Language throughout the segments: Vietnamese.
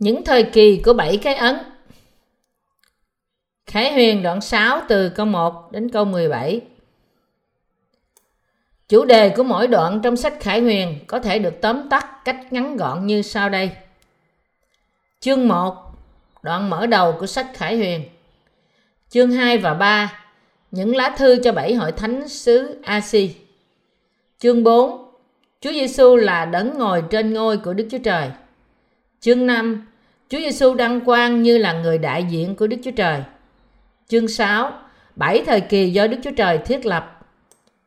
Những thời kỳ của bảy cái ấn. Khải Huyền đoạn 6 từ câu 1 đến câu 17 Chủ đề của mỗi đoạn trong sách Khải Huyền có thể được tóm tắt cách ngắn gọn như sau đây. Chương 1 Đoạn mở đầu của sách Khải Huyền. Chương 2 và 3 Những lá thư cho bảy hội thánh xứ Asi. Chương 4 Chúa Giêsu là đấng ngồi trên ngôi của Đức Chúa Trời. Chương 5 Chúa Giêsu đăng quang như là người đại diện của Đức Chúa Trời. Chương 6 Bảy thời kỳ do Đức Chúa Trời thiết lập.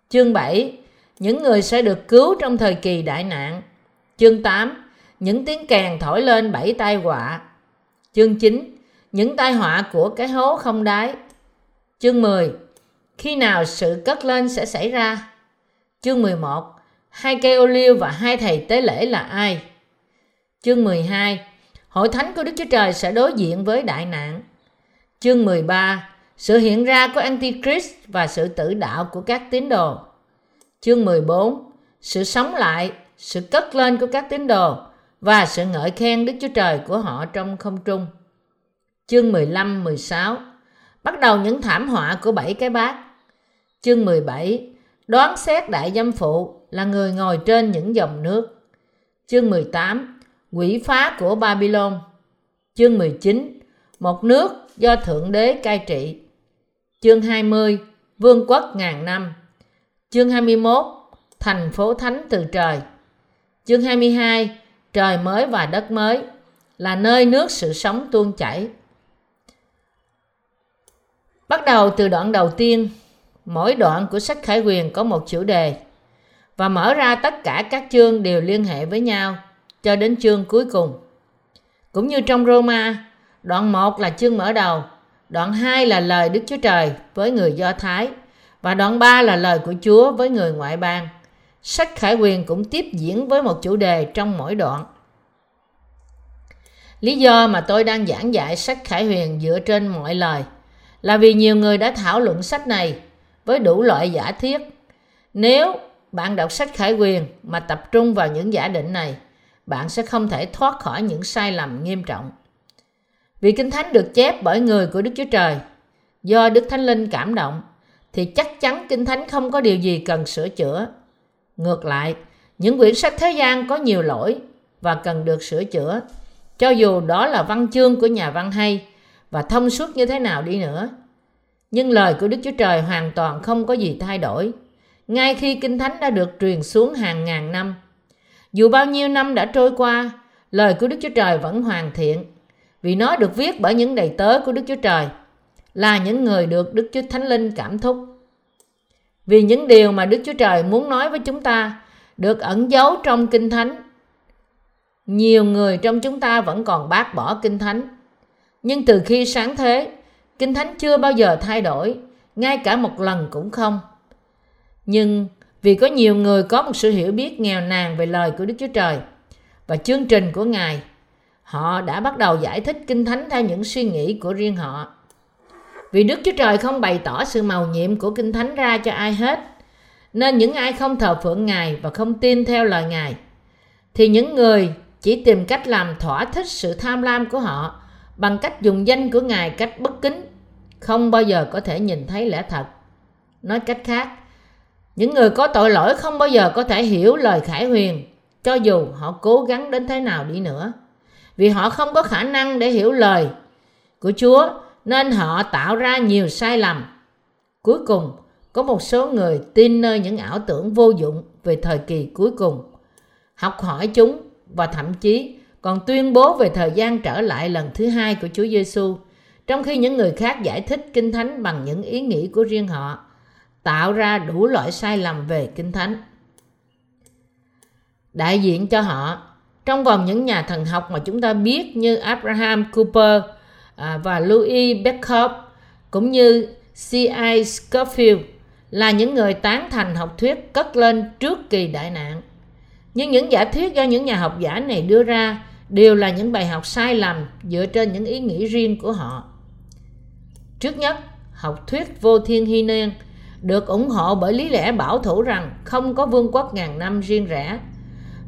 Chương 7 Những người sẽ được cứu trong thời kỳ đại nạn. Chương 8 Những tiếng kèn thổi lên bảy tai họa. Chương 9 Những tai họa của cái hố không đáy. Chương 10 Khi nào sự cất lên sẽ xảy ra? Chương 11 Hai cây ô liu và hai thầy tế lễ là ai? Chương 12 Hội thánh của Đức Chúa Trời sẽ đối diện với đại nạn Chương 13 Sự hiện ra của Antichrist và sự tử đạo của các tín đồ Chương 14 Sự sống lại, sự cất lên của các tín đồ và sự ngợi khen Đức Chúa Trời của họ trong không trung. Chương 15, 16 Bắt đầu những thảm họa của bảy cái bát. Chương 17 Đoán xét đại dâm phụ là người ngồi trên những dòng nước. Chương 18 Quỷ phá của Babylon. Chương 19 Một nước do Thượng Đế cai trị. Chương 20 Vương quốc ngàn năm. Chương 21 Thành phố thánh từ trời. Chương 22 Trời mới và đất mới là nơi nước sự sống tuôn chảy. Bắt đầu từ đoạn đầu tiên, mỗi đoạn của sách Khải Quyền có một chủ đề và mở ra tất cả các chương đều liên hệ với nhau cho đến chương cuối cùng. Cũng như trong Roma, đoạn 1 là chương mở đầu, đoạn 2 là lời Đức Chúa Trời với người Do Thái và đoạn 3 là lời của Chúa với người ngoại bang. Sách Khải Quyền cũng tiếp diễn với một chủ đề trong mỗi đoạn. Lý do mà tôi đang giảng dạy sách Khải Huyền dựa trên mọi lời là vì nhiều người đã thảo luận sách này với đủ loại giả thiết. Nếu bạn đọc sách Khải Quyền mà tập trung vào những giả định này, bạn sẽ không thể thoát khỏi những sai lầm nghiêm trọng. Vì Kinh Thánh được chép bởi người của Đức Chúa Trời, do Đức Thánh Linh cảm động, thì chắc chắn Kinh Thánh không có điều gì cần sửa chữa. Ngược lại, những quyển sách thế gian có nhiều lỗi và cần được sửa chữa cho dù đó là văn chương của nhà văn hay và thông suốt như thế nào đi nữa nhưng lời của đức chúa trời hoàn toàn không có gì thay đổi ngay khi kinh thánh đã được truyền xuống hàng ngàn năm dù bao nhiêu năm đã trôi qua, lời của đức chúa trời vẫn hoàn thiện. Vì nó được viết bởi những đầy tớ của đức chúa trời, là những người được đức chúa thánh linh cảm thúc. Vì những điều mà đức chúa trời muốn nói với chúng ta được ẩn giấu trong kinh thánh, nhiều người trong chúng ta vẫn còn bác bỏ kinh thánh. Nhưng từ khi sáng thế, kinh thánh chưa bao giờ thay đổi, ngay cả một lần cũng không. Nhưng vì có nhiều người có một sự hiểu biết nghèo nàn về lời của đức chúa trời. Và chương trình của ngài, họ đã bắt đầu giải thích kinh thánh theo những suy nghĩ của riêng họ. Vì đức chúa trời không bày tỏ sự màu nhiệm của kinh thánh ra cho ai hết, nên những ai không thờ phượng ngài và không tin theo lời ngài, thì những người chỉ tìm cách làm thỏa thích sự tham lam của họ bằng cách dùng danh của ngài cách bất kính, không bao giờ có thể nhìn thấy lẽ thật. Nói cách khác những người có tội lỗi không bao giờ có thể hiểu lời khải huyền cho dù họ cố gắng đến thế nào đi nữa. Vì họ không có khả năng để hiểu lời của chúa nên họ tạo ra nhiều sai lầm. Cuối cùng có một số người tin nơi những ảo tưởng vô dụng về thời kỳ cuối cùng học hỏi chúng và thậm chí còn tuyên bố về thời gian trở lại lần thứ hai của Chúa Giêsu, trong khi những người khác giải thích Kinh Thánh bằng những ý nghĩ của riêng họ, tạo ra đủ loại sai lầm về Kinh Thánh. Đại diện cho họ, trong vòng những nhà thần học mà chúng ta biết như Abraham Cooper à, và Louis Beckhoff, cũng như C.I. Scofield, là những người tán thành học thuyết cất lên trước kỳ đại nạn nhưng những giả thuyết do những nhà học giả này đưa ra đều là những bài học sai lầm dựa trên những ý nghĩ riêng của họ trước nhất học thuyết vô thiên hy niên được ủng hộ bởi lý lẽ bảo thủ rằng không có vương quốc ngàn năm riêng rẽ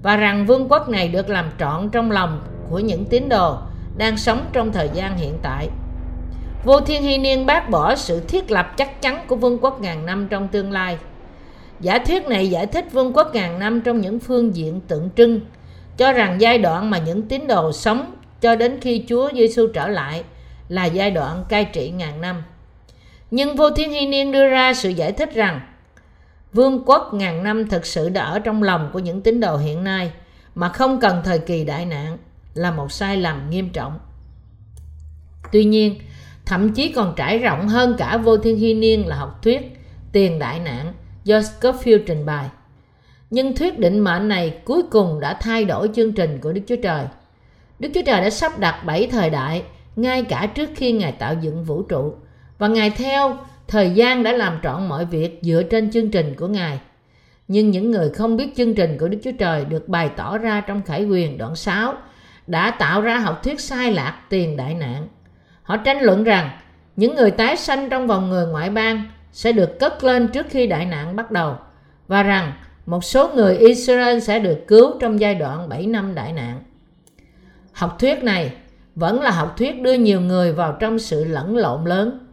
và rằng vương quốc này được làm trọn trong lòng của những tín đồ đang sống trong thời gian hiện tại. Vô Thiên Hy Niên bác bỏ sự thiết lập chắc chắn của vương quốc ngàn năm trong tương lai. Giả thuyết này giải thích vương quốc ngàn năm trong những phương diện tượng trưng, cho rằng giai đoạn mà những tín đồ sống cho đến khi Chúa Giêsu trở lại là giai đoạn cai trị ngàn năm. Nhưng Vô Thiên Hy Niên đưa ra sự giải thích rằng vương quốc ngàn năm thực sự đã ở trong lòng của những tín đồ hiện nay mà không cần thời kỳ đại nạn là một sai lầm nghiêm trọng. Tuy nhiên, thậm chí còn trải rộng hơn cả vô thiên hy niên là học thuyết tiền đại nạn do Scofield trình bày. Nhưng thuyết định mệnh này cuối cùng đã thay đổi chương trình của Đức Chúa Trời. Đức Chúa Trời đã sắp đặt bảy thời đại ngay cả trước khi Ngài tạo dựng vũ trụ và Ngài theo, thời gian đã làm trọn mọi việc dựa trên chương trình của Ngài. Nhưng những người không biết chương trình của Đức Chúa Trời được bày tỏ ra trong Khải Quyền đoạn 6 đã tạo ra học thuyết sai lạc tiền đại nạn. Họ tranh luận rằng, những người tái sanh trong vòng người ngoại bang sẽ được cất lên trước khi đại nạn bắt đầu, và rằng một số người Israel sẽ được cứu trong giai đoạn 7 năm đại nạn. Học thuyết này vẫn là học thuyết đưa nhiều người vào trong sự lẫn lộn lớn.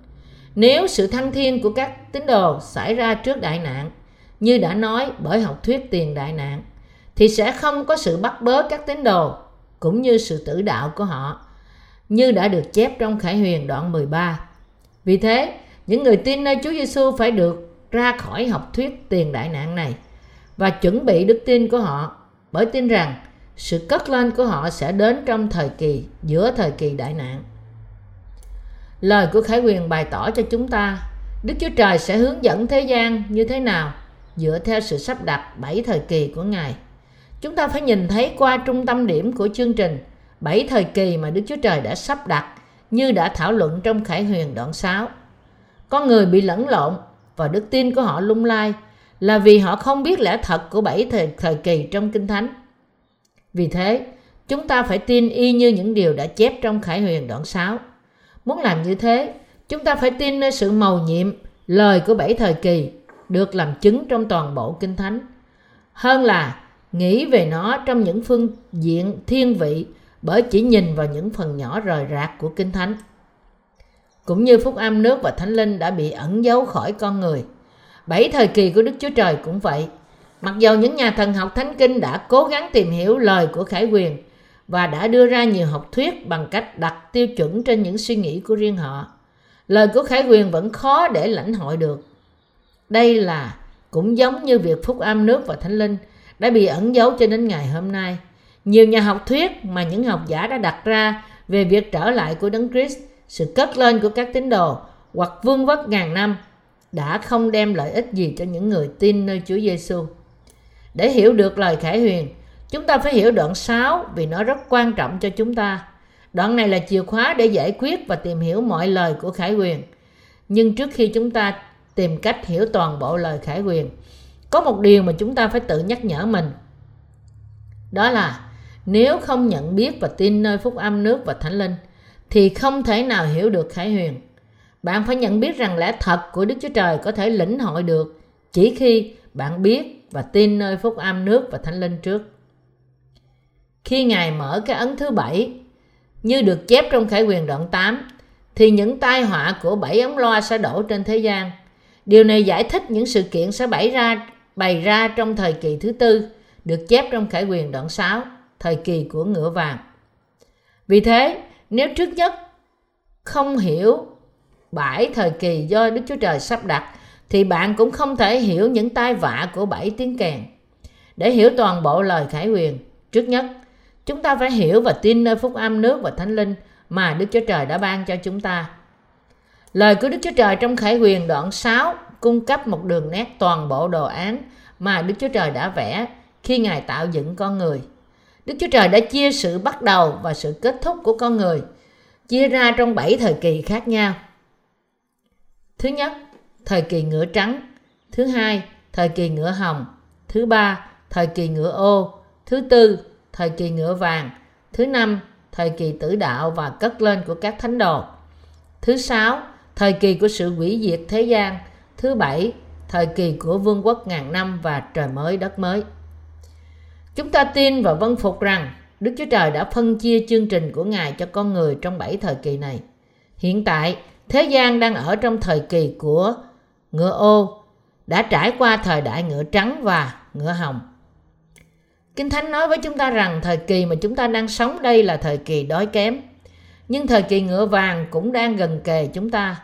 Nếu sự thăng thiên của các tín đồ xảy ra trước đại nạn, như đã nói bởi học thuyết tiền đại nạn, thì sẽ không có sự bắt bớ các tín đồ cũng như sự tử đạo của họ như đã được chép trong Khải Huyền đoạn 13. Vì thế, những người tin nơi Chúa Giêsu phải được ra khỏi học thuyết tiền đại nạn này và chuẩn bị đức tin của họ bởi tin rằng sự cất lên của họ sẽ đến trong thời kỳ giữa thời kỳ đại nạn. Lời của Khải Quyền bày tỏ cho chúng ta Đức Chúa Trời sẽ hướng dẫn thế gian như thế nào dựa theo sự sắp đặt bảy thời kỳ của Ngài. Chúng ta phải nhìn thấy qua trung tâm điểm của chương trình bảy thời kỳ mà Đức Chúa Trời đã sắp đặt như đã thảo luận trong Khải Huyền đoạn 6. Con người bị lẫn lộn và đức tin của họ lung lai là vì họ không biết lẽ thật của bảy thời, thời kỳ trong Kinh Thánh. Vì thế, chúng ta phải tin y như những điều đã chép trong Khải Huyền đoạn 6. Muốn làm như thế, chúng ta phải tin nơi sự màu nhiệm, lời của bảy thời kỳ được làm chứng trong toàn bộ Kinh Thánh. Hơn là nghĩ về nó trong những phương diện thiên vị bởi chỉ nhìn vào những phần nhỏ rời rạc của Kinh Thánh. Cũng như phúc âm nước và thánh linh đã bị ẩn giấu khỏi con người. Bảy thời kỳ của Đức Chúa Trời cũng vậy. Mặc dầu những nhà thần học thánh kinh đã cố gắng tìm hiểu lời của Khải Quyền và đã đưa ra nhiều học thuyết bằng cách đặt tiêu chuẩn trên những suy nghĩ của riêng họ, lời của Khải Quyền vẫn khó để lãnh hội được. Đây là cũng giống như việc phúc âm nước và thánh linh đã bị ẩn giấu cho đến ngày hôm nay – nhiều nhà học thuyết mà những học giả đã đặt ra về việc trở lại của Đấng Christ, sự cất lên của các tín đồ hoặc vương vất ngàn năm đã không đem lợi ích gì cho những người tin nơi Chúa Giêsu. Để hiểu được lời khải huyền, chúng ta phải hiểu đoạn 6 vì nó rất quan trọng cho chúng ta. Đoạn này là chìa khóa để giải quyết và tìm hiểu mọi lời của khải quyền Nhưng trước khi chúng ta tìm cách hiểu toàn bộ lời khải quyền có một điều mà chúng ta phải tự nhắc nhở mình. Đó là nếu không nhận biết và tin nơi phúc âm nước và thánh linh, thì không thể nào hiểu được khải huyền. Bạn phải nhận biết rằng lẽ thật của Đức Chúa Trời có thể lĩnh hội được chỉ khi bạn biết và tin nơi phúc âm nước và thánh linh trước. Khi Ngài mở cái ấn thứ bảy như được chép trong khải huyền đoạn 8 thì những tai họa của bảy ống loa sẽ đổ trên thế gian. Điều này giải thích những sự kiện sẽ bày ra bày ra trong thời kỳ thứ tư được chép trong khải huyền đoạn 6 thời kỳ của ngựa vàng. Vì thế, nếu trước nhất không hiểu bảy thời kỳ do Đức Chúa Trời sắp đặt thì bạn cũng không thể hiểu những tai vạ của bảy tiếng kèn. Để hiểu toàn bộ lời khải huyền, trước nhất, chúng ta phải hiểu và tin nơi phúc âm nước và thánh linh mà Đức Chúa Trời đã ban cho chúng ta. Lời của Đức Chúa Trời trong khải huyền đoạn 6 cung cấp một đường nét toàn bộ đồ án mà Đức Chúa Trời đã vẽ khi Ngài tạo dựng con người. Đức Chúa Trời đã chia sự bắt đầu và sự kết thúc của con người chia ra trong bảy thời kỳ khác nhau. Thứ nhất, thời kỳ ngựa trắng. Thứ hai, thời kỳ ngựa hồng. Thứ ba, thời kỳ ngựa ô. Thứ tư, thời kỳ ngựa vàng. Thứ năm, thời kỳ tử đạo và cất lên của các thánh đồ. Thứ sáu, thời kỳ của sự hủy diệt thế gian. Thứ bảy, thời kỳ của vương quốc ngàn năm và trời mới đất mới. Chúng ta tin và vân phục rằng Đức Chúa Trời đã phân chia chương trình của Ngài cho con người trong bảy thời kỳ này. Hiện tại, thế gian đang ở trong thời kỳ của ngựa ô, đã trải qua thời đại ngựa trắng và ngựa hồng. Kinh Thánh nói với chúng ta rằng thời kỳ mà chúng ta đang sống đây là thời kỳ đói kém. Nhưng thời kỳ ngựa vàng cũng đang gần kề chúng ta.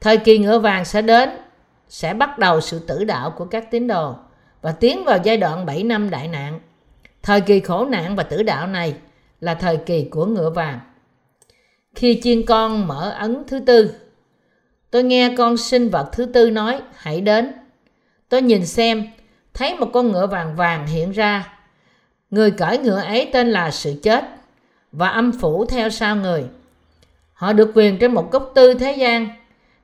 Thời kỳ ngựa vàng sẽ đến, sẽ bắt đầu sự tử đạo của các tín đồ và tiến vào giai đoạn 7 năm đại nạn. Thời kỳ khổ nạn và tử đạo này là thời kỳ của ngựa vàng. Khi chiên con mở ấn thứ tư, tôi nghe con sinh vật thứ tư nói hãy đến. Tôi nhìn xem, thấy một con ngựa vàng vàng hiện ra. Người cởi ngựa ấy tên là sự chết và âm phủ theo sau người. Họ được quyền trên một gốc tư thế gian,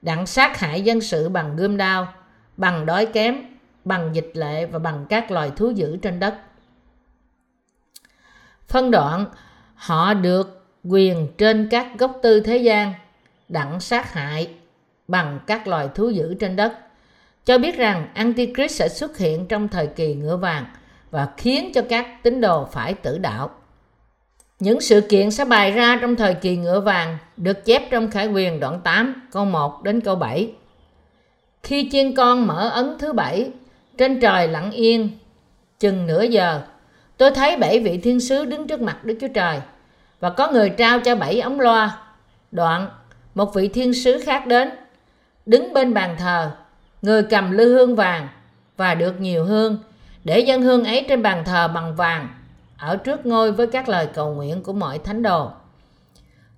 đặng sát hại dân sự bằng gươm đao, bằng đói kém, bằng dịch lệ và bằng các loài thú dữ trên đất. Phân đoạn, họ được quyền trên các gốc tư thế gian, đặng sát hại bằng các loài thú dữ trên đất. Cho biết rằng Antichrist sẽ xuất hiện trong thời kỳ ngựa vàng và khiến cho các tín đồ phải tử đạo. Những sự kiện sẽ bày ra trong thời kỳ ngựa vàng được chép trong Khải Quyền đoạn 8 câu 1 đến câu 7. Khi chiên con mở ấn thứ bảy, trên trời lặng yên, chừng nửa giờ, tôi thấy bảy vị thiên sứ đứng trước mặt Đức Chúa Trời và có người trao cho bảy ống loa. Đoạn, một vị thiên sứ khác đến, đứng bên bàn thờ, người cầm lư hương vàng và được nhiều hương, để dân hương ấy trên bàn thờ bằng vàng ở trước ngôi với các lời cầu nguyện của mọi thánh đồ.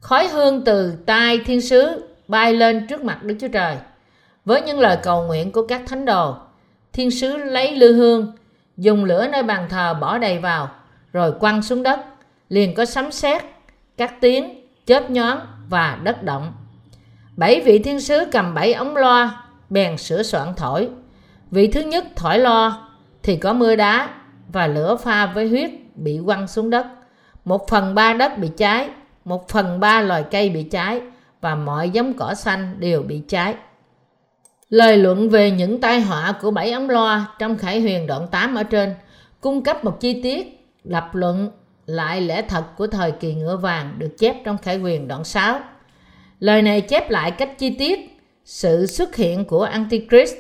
Khói hương từ tai thiên sứ bay lên trước mặt Đức Chúa Trời. Với những lời cầu nguyện của các thánh đồ, thiên sứ lấy lư hương, dùng lửa nơi bàn thờ bỏ đầy vào, rồi quăng xuống đất. Liền có sấm sét, các tiếng, chớp nhoáng và đất động. Bảy vị thiên sứ cầm bảy ống loa, bèn sửa soạn thổi. Vị thứ nhất thổi lo thì có mưa đá và lửa pha với huyết bị quăng xuống đất. Một phần ba đất bị cháy, một phần ba loài cây bị cháy và mọi giống cỏ xanh đều bị cháy. Lời luận về những tai họa của bảy ống loa trong Khải Huyền đoạn 8 ở trên cung cấp một chi tiết lập luận lại lẽ thật của thời kỳ ngựa vàng được chép trong Khải Huyền đoạn 6. Lời này chép lại cách chi tiết sự xuất hiện của Antichrist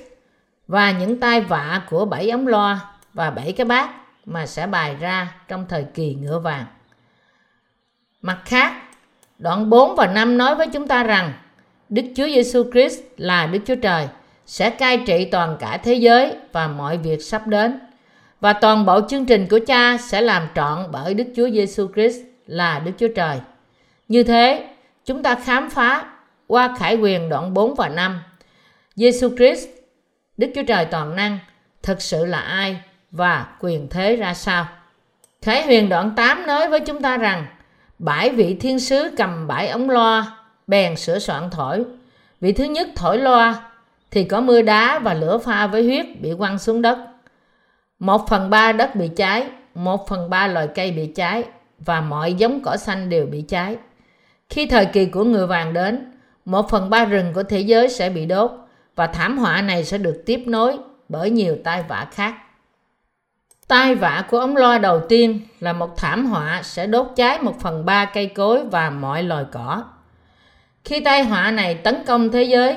và những tai vạ của bảy ống loa và bảy cái bát mà sẽ bày ra trong thời kỳ ngựa vàng. Mặt khác, đoạn 4 và 5 nói với chúng ta rằng Đức Chúa Giêsu Christ là Đức Chúa Trời sẽ cai trị toàn cả thế giới và mọi việc sắp đến. Và toàn bộ chương trình của Cha sẽ làm trọn bởi Đức Chúa Giêsu Christ là Đức Chúa Trời. Như thế, chúng ta khám phá qua Khải quyền đoạn 4 và 5. Giêsu Christ, Đức Chúa Trời toàn năng, thực sự là ai và quyền thế ra sao. Khải huyền đoạn 8 nói với chúng ta rằng bảy vị thiên sứ cầm bảy ống loa bèn sửa soạn thổi. Vị thứ nhất thổi loa thì có mưa đá và lửa pha với huyết bị quăng xuống đất. Một phần ba đất bị cháy, một phần ba loài cây bị cháy và mọi giống cỏ xanh đều bị cháy. Khi thời kỳ của người vàng đến, một phần ba rừng của thế giới sẽ bị đốt và thảm họa này sẽ được tiếp nối bởi nhiều tai vạ khác. Tai vạ của ống loa đầu tiên là một thảm họa sẽ đốt cháy một phần ba cây cối và mọi loài cỏ. Khi tai họa này tấn công thế giới,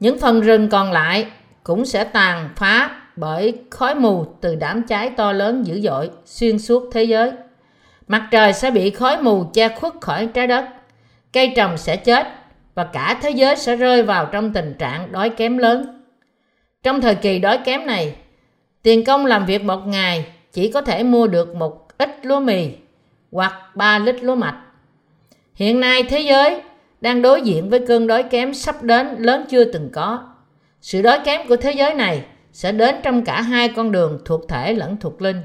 những phần rừng còn lại cũng sẽ tàn phá bởi khói mù từ đám cháy to lớn dữ dội xuyên suốt thế giới. Mặt trời sẽ bị khói mù che khuất khỏi trái đất, cây trồng sẽ chết và cả thế giới sẽ rơi vào trong tình trạng đói kém lớn. Trong thời kỳ đói kém này, Tiền công làm việc một ngày chỉ có thể mua được một ít lúa mì hoặc 3 lít lúa mạch. Hiện nay thế giới đang đối diện với cơn đói kém sắp đến lớn chưa từng có. Sự đói kém của thế giới này sẽ đến trong cả hai con đường thuộc thể lẫn thuộc linh.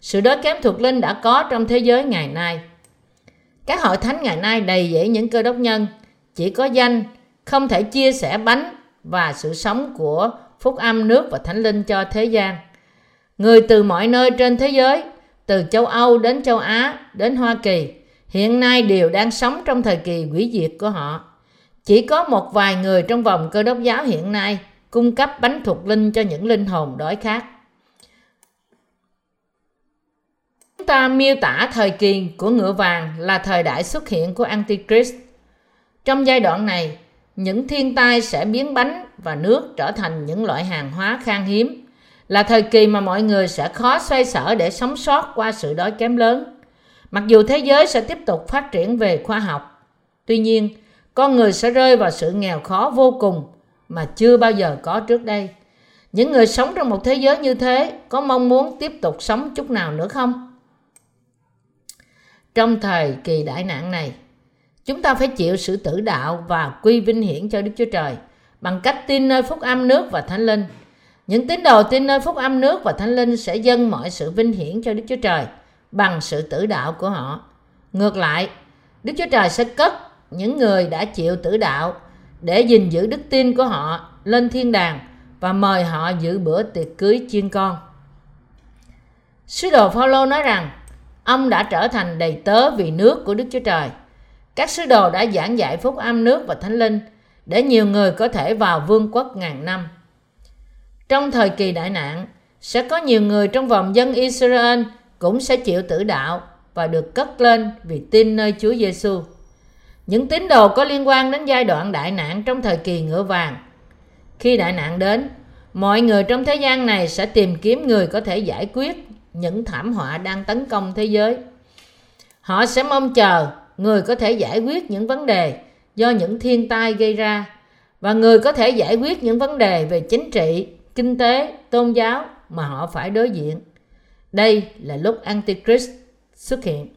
Sự đói kém thuộc linh đã có trong thế giới ngày nay. Các hội thánh ngày nay đầy dẫy những cơ đốc nhân, chỉ có danh, không thể chia sẻ bánh và sự sống của phúc âm nước và thánh linh cho thế gian. Người từ mọi nơi trên thế giới, từ châu Âu đến châu Á đến Hoa Kỳ, hiện nay đều đang sống trong thời kỳ hủy diệt của họ. Chỉ có một vài người trong vòng cơ đốc giáo hiện nay cung cấp bánh thuộc linh cho những linh hồn đói khát. chúng ta miêu tả thời kỳ của ngựa vàng là thời đại xuất hiện của Antichrist. Trong giai đoạn này, những thiên tai sẽ biến bánh và nước trở thành những loại hàng hóa khan hiếm, là thời kỳ mà mọi người sẽ khó xoay sở để sống sót qua sự đói kém lớn. Mặc dù thế giới sẽ tiếp tục phát triển về khoa học, tuy nhiên, con người sẽ rơi vào sự nghèo khó vô cùng mà chưa bao giờ có trước đây. Những người sống trong một thế giới như thế có mong muốn tiếp tục sống chút nào nữa không? Trong thời kỳ đại nạn này, chúng ta phải chịu sự tử đạo và quy vinh hiển cho Đức Chúa Trời bằng cách tin nơi phúc âm nước và thánh linh. Những tín đồ tin nơi phúc âm nước và thánh linh sẽ dâng mọi sự vinh hiển cho Đức Chúa Trời bằng sự tử đạo của họ. Ngược lại, Đức Chúa Trời sẽ cất những người đã chịu tử đạo để gìn giữ đức tin của họ lên thiên đàng và mời họ giữ bữa tiệc cưới chiên con. Sứ đồ Phaolô nói rằng ông đã trở thành đầy tớ vì nước của Đức Chúa Trời. Các sứ đồ đã giảng dạy phúc âm nước và thánh linh để nhiều người có thể vào vương quốc ngàn năm. Trong thời kỳ đại nạn, sẽ có nhiều người trong vòng dân Israel cũng sẽ chịu tử đạo và được cất lên vì tin nơi Chúa Giêsu. Những tín đồ có liên quan đến giai đoạn đại nạn trong thời kỳ ngựa vàng. Khi đại nạn đến, mọi người trong thế gian này sẽ tìm kiếm người có thể giải quyết những thảm họa đang tấn công thế giới. Họ sẽ mong chờ người có thể giải quyết những vấn đề do những thiên tai gây ra và người có thể giải quyết những vấn đề về chính trị, kinh tế, tôn giáo mà họ phải đối diện. Đây là lúc Antichrist xuất hiện.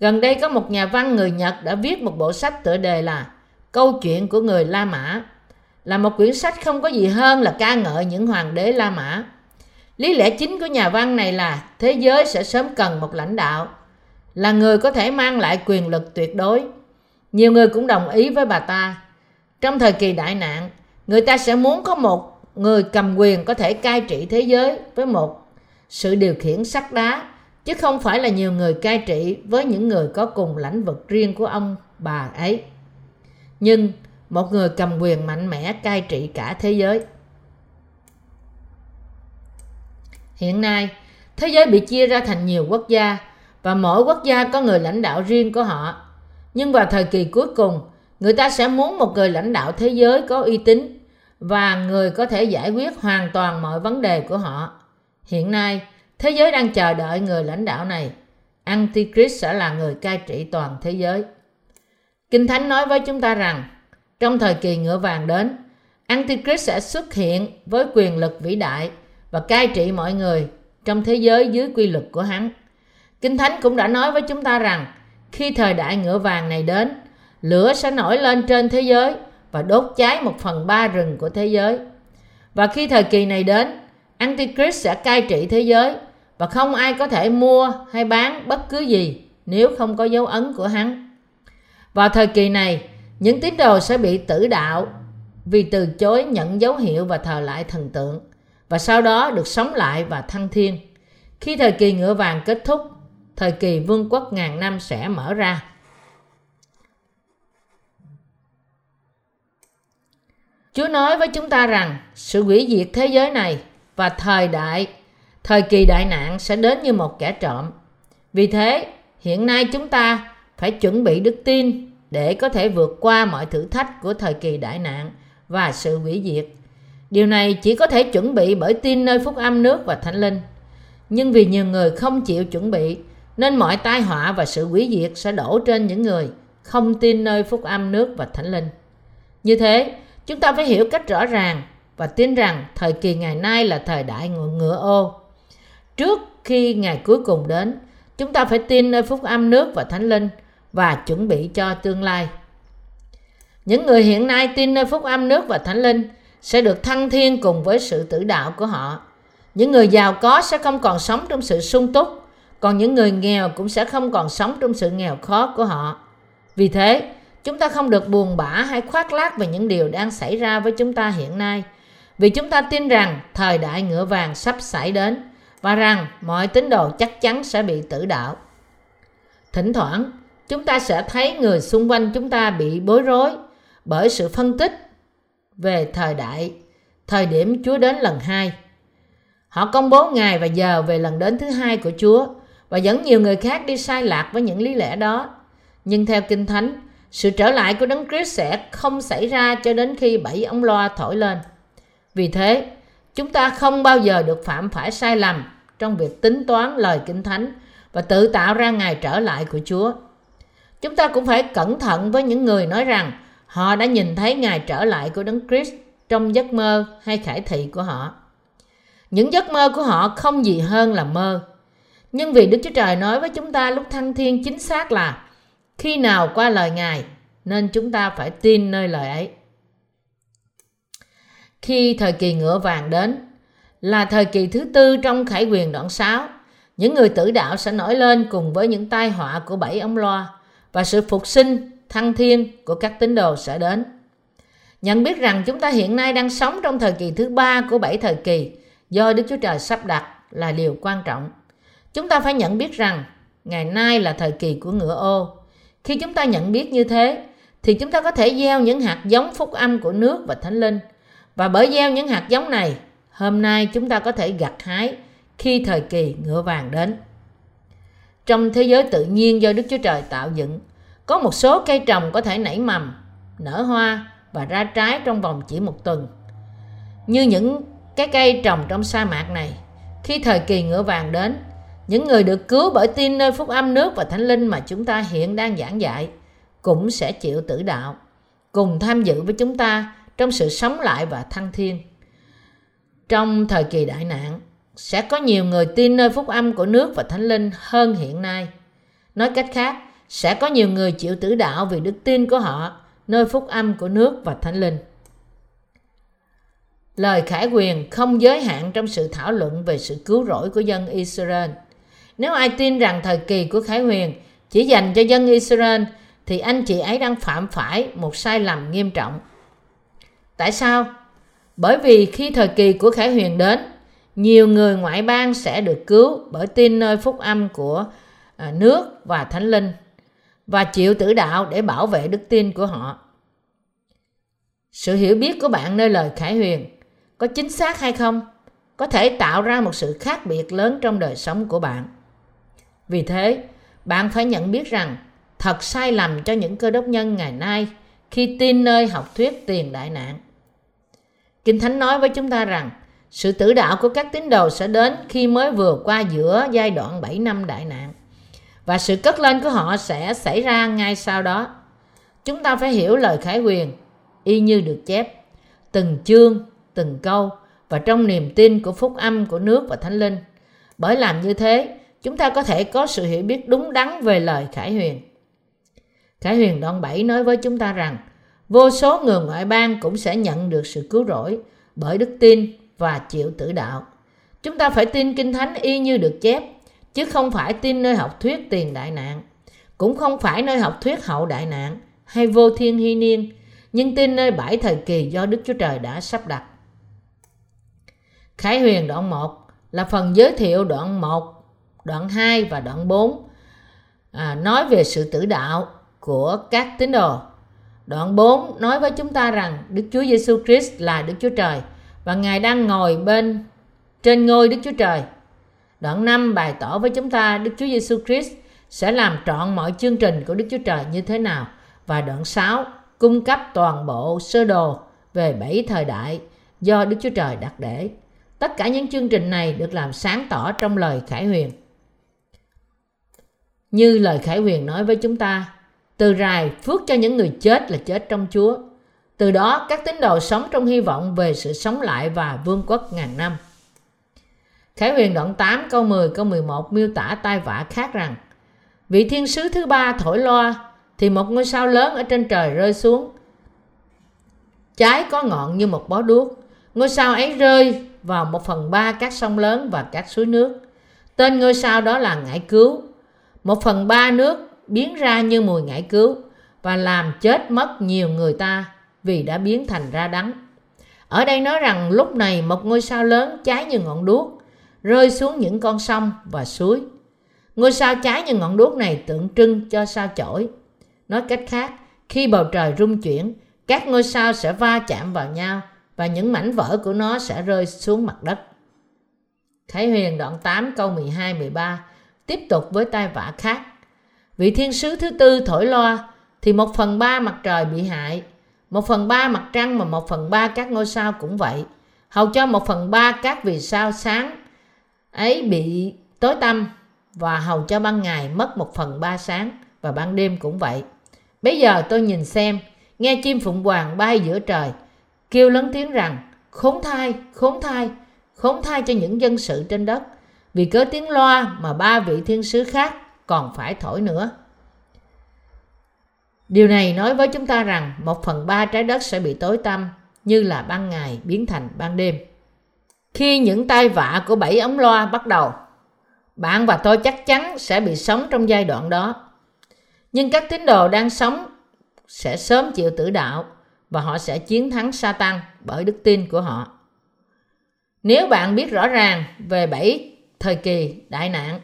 Gần đây có một nhà văn người Nhật đã viết một bộ sách tựa đề là Câu chuyện của người La Mã. Là một quyển sách không có gì hơn là ca ngợi những hoàng đế La Mã. Lý lẽ chính của nhà văn này là thế giới sẽ sớm cần một lãnh đạo, là người có thể mang lại quyền lực tuyệt đối. Nhiều người cũng đồng ý với bà ta. Trong thời kỳ đại nạn, người ta sẽ muốn có một người cầm quyền có thể cai trị thế giới với một sự điều khiển sắt đá chứ không phải là nhiều người cai trị với những người có cùng lãnh vực riêng của ông bà ấy nhưng một người cầm quyền mạnh mẽ cai trị cả thế giới hiện nay thế giới bị chia ra thành nhiều quốc gia và mỗi quốc gia có người lãnh đạo riêng của họ nhưng vào thời kỳ cuối cùng người ta sẽ muốn một người lãnh đạo thế giới có uy tín và người có thể giải quyết hoàn toàn mọi vấn đề của họ hiện nay Thế giới đang chờ đợi người lãnh đạo này. Antichrist sẽ là người cai trị toàn thế giới. Kinh Thánh nói với chúng ta rằng, trong thời kỳ ngựa vàng đến, Antichrist sẽ xuất hiện với quyền lực vĩ đại và cai trị mọi người trong thế giới dưới quy luật của hắn. Kinh Thánh cũng đã nói với chúng ta rằng, khi thời đại ngựa vàng này đến, lửa sẽ nổi lên trên thế giới và đốt cháy một phần ba rừng của thế giới. Và khi thời kỳ này đến, Antichrist sẽ cai trị thế giới và không ai có thể mua hay bán bất cứ gì nếu không có dấu ấn của hắn. Vào thời kỳ này, những tín đồ sẽ bị tử đạo vì từ chối nhận dấu hiệu và thờ lại thần tượng và sau đó được sống lại và thăng thiên. Khi thời kỳ ngựa vàng kết thúc, thời kỳ vương quốc ngàn năm sẽ mở ra. Chúa nói với chúng ta rằng sự hủy diệt thế giới này và thời đại thời kỳ đại nạn sẽ đến như một kẻ trộm. Vì thế, hiện nay chúng ta phải chuẩn bị đức tin để có thể vượt qua mọi thử thách của thời kỳ đại nạn và sự hủy diệt. Điều này chỉ có thể chuẩn bị bởi tin nơi phúc âm nước và thánh linh. Nhưng vì nhiều người không chịu chuẩn bị, nên mọi tai họa và sự hủy diệt sẽ đổ trên những người không tin nơi phúc âm nước và thánh linh. Như thế, chúng ta phải hiểu cách rõ ràng và tin rằng thời kỳ ngày nay là thời đại ngựa ô. Trước khi ngày cuối cùng đến chúng ta phải tin nơi phúc âm nước và thánh linh và chuẩn bị cho tương lai. Những người hiện nay tin nơi phúc âm nước và thánh linh sẽ được thăng thiên cùng với sự tử đạo của họ. Những người giàu có sẽ không còn sống trong sự sung túc còn những người nghèo cũng sẽ không còn sống trong sự nghèo khó của họ vì thế chúng ta không được buồn bã hay khoác lác về những điều đang xảy ra với chúng ta hiện nay vì chúng ta tin rằng thời đại ngựa vàng sắp xảy đến và rằng mọi tín đồ chắc chắn sẽ bị tử đạo. Thỉnh thoảng, chúng ta sẽ thấy người xung quanh chúng ta bị bối rối bởi sự phân tích về thời đại, thời điểm Chúa đến lần hai. Họ công bố ngày và giờ về lần đến thứ hai của Chúa và dẫn nhiều người khác đi sai lạc với những lý lẽ đó. Nhưng theo Kinh Thánh, sự trở lại của Đấng Christ sẽ không xảy ra cho đến khi bảy ống loa thổi lên. Vì thế, chúng ta không bao giờ được phạm phải sai lầm trong việc tính toán lời Kinh Thánh và tự tạo ra ngày trở lại của Chúa. Chúng ta cũng phải cẩn thận với những người nói rằng họ đã nhìn thấy ngày trở lại của Đấng Christ trong giấc mơ hay khải thị của họ. Những giấc mơ của họ không gì hơn là mơ. Nhưng vì Đức Chúa Trời nói với chúng ta lúc thăng thiên chính xác là khi nào qua lời Ngài nên chúng ta phải tin nơi lời ấy. Khi thời kỳ ngựa vàng đến là thời kỳ thứ tư trong khải quyền đoạn 6, những người tử đạo sẽ nổi lên cùng với những tai họa của bảy ống loa và sự phục sinh thăng thiên của các tín đồ sẽ đến. Nhận biết rằng chúng ta hiện nay đang sống trong thời kỳ thứ ba của bảy thời kỳ do Đức Chúa Trời sắp đặt là điều quan trọng. Chúng ta phải nhận biết rằng ngày nay là thời kỳ của ngựa ô. Khi chúng ta nhận biết như thế, thì chúng ta có thể gieo những hạt giống phúc âm của nước và thánh linh. Và bởi gieo những hạt giống này, hôm nay chúng ta có thể gặt hái khi thời kỳ ngựa vàng đến. Trong thế giới tự nhiên do Đức Chúa Trời tạo dựng, có một số cây trồng có thể nảy mầm, nở hoa và ra trái trong vòng chỉ một tuần. Như những cái cây trồng trong sa mạc này, khi thời kỳ ngựa vàng đến, những người được cứu bởi tin nơi phúc âm nước và thánh linh mà chúng ta hiện đang giảng dạy cũng sẽ chịu tử đạo, cùng tham dự với chúng ta trong sự sống lại và thăng thiên. Trong thời kỳ đại nạn, sẽ có nhiều người tin nơi phúc âm của nước và thánh linh hơn hiện nay. Nói cách khác, sẽ có nhiều người chịu tử đạo vì đức tin của họ nơi phúc âm của nước và thánh linh. Lời khải quyền không giới hạn trong sự thảo luận về sự cứu rỗi của dân Israel. Nếu ai tin rằng thời kỳ của khải huyền chỉ dành cho dân Israel thì anh chị ấy đang phạm phải một sai lầm nghiêm trọng. Tại sao? Bởi vì khi thời kỳ của khải huyền đến, nhiều người ngoại bang sẽ được cứu bởi tin nơi phúc âm của à, nước và thánh linh và chịu tử đạo để bảo vệ đức tin của họ. Sự hiểu biết của bạn nơi lời khải huyền có chính xác hay không có thể tạo ra một sự khác biệt lớn trong đời sống của bạn. Vì thế, bạn phải nhận biết rằng thật sai lầm cho những cơ đốc nhân ngày nay khi tin nơi học thuyết tiền đại nạn. Kinh Thánh nói với chúng ta rằng sự tử đạo của các tín đồ sẽ đến khi mới vừa qua giữa giai đoạn 7 năm đại nạn và sự cất lên của họ sẽ xảy ra ngay sau đó. Chúng ta phải hiểu lời khải quyền y như được chép từng chương, từng câu và trong niềm tin của phúc âm của nước và thánh linh. Bởi làm như thế, chúng ta có thể có sự hiểu biết đúng đắn về lời khải huyền. Khải huyền đoạn 7 nói với chúng ta rằng vô số người ngoại bang cũng sẽ nhận được sự cứu rỗi bởi đức tin và chịu tử đạo. Chúng ta phải tin kinh thánh y như được chép, chứ không phải tin nơi học thuyết tiền đại nạn, cũng không phải nơi học thuyết hậu đại nạn hay vô thiên hy niên, nhưng tin nơi bảy thời kỳ do Đức Chúa Trời đã sắp đặt. Khải huyền đoạn 1 là phần giới thiệu đoạn 1, đoạn 2 và đoạn 4 à, nói về sự tử đạo của các tín đồ. Đoạn 4 nói với chúng ta rằng Đức Chúa Giêsu Christ là Đức Chúa Trời và Ngài đang ngồi bên trên ngôi Đức Chúa Trời. Đoạn 5 bày tỏ với chúng ta Đức Chúa Giêsu Christ sẽ làm trọn mọi chương trình của Đức Chúa Trời như thế nào và đoạn 6 cung cấp toàn bộ sơ đồ về bảy thời đại do Đức Chúa Trời đặt để. Tất cả những chương trình này được làm sáng tỏ trong lời Khải Huyền. Như lời Khải Huyền nói với chúng ta, từ rài phước cho những người chết là chết trong Chúa. Từ đó các tín đồ sống trong hy vọng về sự sống lại và vương quốc ngàn năm. Khải huyền đoạn 8 câu 10 câu 11 miêu tả tai vạ khác rằng Vị thiên sứ thứ ba thổi loa thì một ngôi sao lớn ở trên trời rơi xuống. Trái có ngọn như một bó đuốc. Ngôi sao ấy rơi vào một phần ba các sông lớn và các suối nước. Tên ngôi sao đó là ngải cứu. Một phần ba nước biến ra như mùi ngải cứu và làm chết mất nhiều người ta vì đã biến thành ra đắng. Ở đây nói rằng lúc này một ngôi sao lớn cháy như ngọn đuốc rơi xuống những con sông và suối. Ngôi sao cháy như ngọn đuốc này tượng trưng cho sao chổi. Nói cách khác, khi bầu trời rung chuyển, các ngôi sao sẽ va chạm vào nhau và những mảnh vỡ của nó sẽ rơi xuống mặt đất. Khải Huyền đoạn 8 câu 12 13 tiếp tục với tai vạ khác. Vị thiên sứ thứ tư thổi loa thì một phần ba mặt trời bị hại, một phần ba mặt trăng và một phần ba các ngôi sao cũng vậy. Hầu cho một phần ba các vì sao sáng ấy bị tối tăm và hầu cho ban ngày mất một phần ba sáng và ban đêm cũng vậy. Bây giờ tôi nhìn xem, nghe chim phụng hoàng bay giữa trời, kêu lớn tiếng rằng khốn thai, khốn thai, khốn thai cho những dân sự trên đất, vì cớ tiếng loa mà ba vị thiên sứ khác còn phải thổi nữa. Điều này nói với chúng ta rằng một phần ba trái đất sẽ bị tối tăm như là ban ngày biến thành ban đêm. Khi những tai vạ của bảy ống loa bắt đầu, bạn và tôi chắc chắn sẽ bị sống trong giai đoạn đó. Nhưng các tín đồ đang sống sẽ sớm chịu tử đạo và họ sẽ chiến thắng Satan bởi đức tin của họ. Nếu bạn biết rõ ràng về bảy thời kỳ đại nạn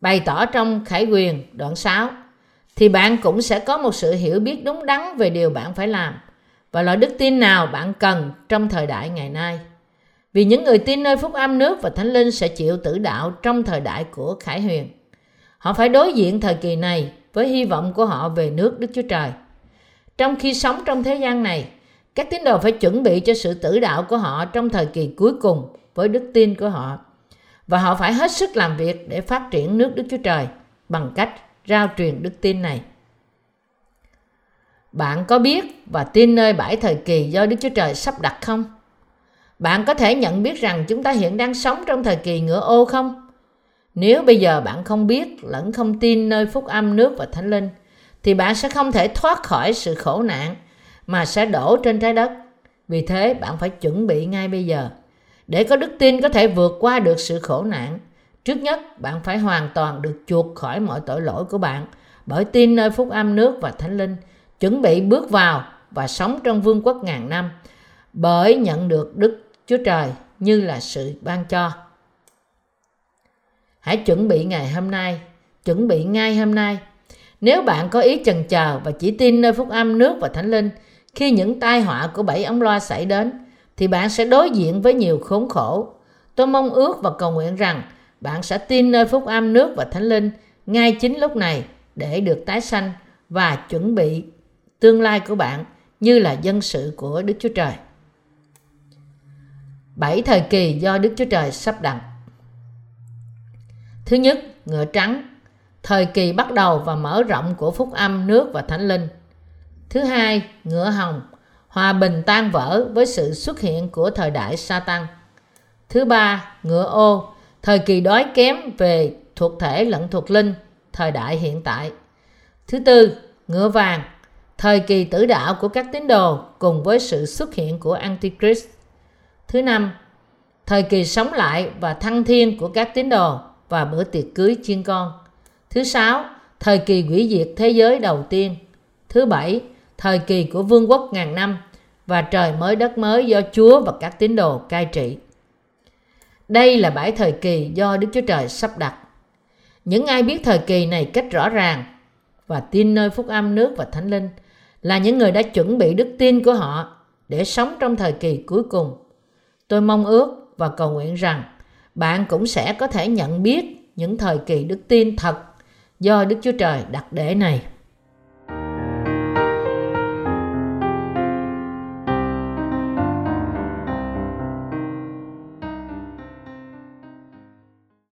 bày tỏ trong Khải Quyền đoạn 6 thì bạn cũng sẽ có một sự hiểu biết đúng đắn về điều bạn phải làm và loại đức tin nào bạn cần trong thời đại ngày nay. Vì những người tin nơi phúc âm nước và thánh linh sẽ chịu tử đạo trong thời đại của Khải Huyền. Họ phải đối diện thời kỳ này với hy vọng của họ về nước Đức Chúa Trời. Trong khi sống trong thế gian này, các tín đồ phải chuẩn bị cho sự tử đạo của họ trong thời kỳ cuối cùng với đức tin của họ. Và họ phải hết sức làm việc để phát triển nước Đức Chúa Trời bằng cách rao truyền đức tin này. Bạn có biết và tin nơi bãi thời kỳ do Đức Chúa Trời sắp đặt không? Bạn có thể nhận biết rằng chúng ta hiện đang sống trong thời kỳ ngựa ô không? Nếu bây giờ bạn không biết lẫn không tin nơi phúc âm nước và thánh linh, thì bạn sẽ không thể thoát khỏi sự khổ nạn mà sẽ đổ trên trái đất. Vì thế bạn phải chuẩn bị ngay bây giờ. Để có đức tin có thể vượt qua được sự khổ nạn, trước nhất bạn phải hoàn toàn được chuộc khỏi mọi tội lỗi của bạn bởi tin nơi phúc âm nước và thánh linh, chuẩn bị bước vào và sống trong vương quốc ngàn năm bởi nhận được Đức Chúa Trời như là sự ban cho. Hãy chuẩn bị ngày hôm nay, chuẩn bị ngay hôm nay. Nếu bạn có ý chần chờ và chỉ tin nơi phúc âm nước và thánh linh, khi những tai họa của bảy ống loa xảy đến, thì bạn sẽ đối diện với nhiều khốn khổ. Tôi mong ước và cầu nguyện rằng bạn sẽ tin nơi phúc âm nước và thánh linh ngay chính lúc này để được tái sanh và chuẩn bị tương lai của bạn như là dân sự của Đức Chúa Trời. Bảy thời kỳ do Đức Chúa Trời sắp đặt. Thứ nhất, ngựa trắng, thời kỳ bắt đầu và mở rộng của phúc âm nước và thánh linh. Thứ hai, ngựa hồng, hòa bình tan vỡ với sự xuất hiện của thời đại Satan. Thứ ba, ngựa ô, thời kỳ đói kém về thuộc thể lẫn thuộc linh, thời đại hiện tại. Thứ tư, ngựa vàng, thời kỳ tử đạo của các tín đồ cùng với sự xuất hiện của Antichrist. Thứ năm, thời kỳ sống lại và thăng thiên của các tín đồ và bữa tiệc cưới chiên con. Thứ sáu, thời kỳ hủy diệt thế giới đầu tiên. Thứ bảy, thời kỳ của vương quốc ngàn năm và trời mới đất mới do Chúa và các tín đồ cai trị. Đây là bảy thời kỳ do Đức Chúa Trời sắp đặt. Những ai biết thời kỳ này cách rõ ràng và tin nơi phúc âm nước và thánh linh là những người đã chuẩn bị đức tin của họ để sống trong thời kỳ cuối cùng. Tôi mong ước và cầu nguyện rằng bạn cũng sẽ có thể nhận biết những thời kỳ đức tin thật do Đức Chúa Trời đặt để này.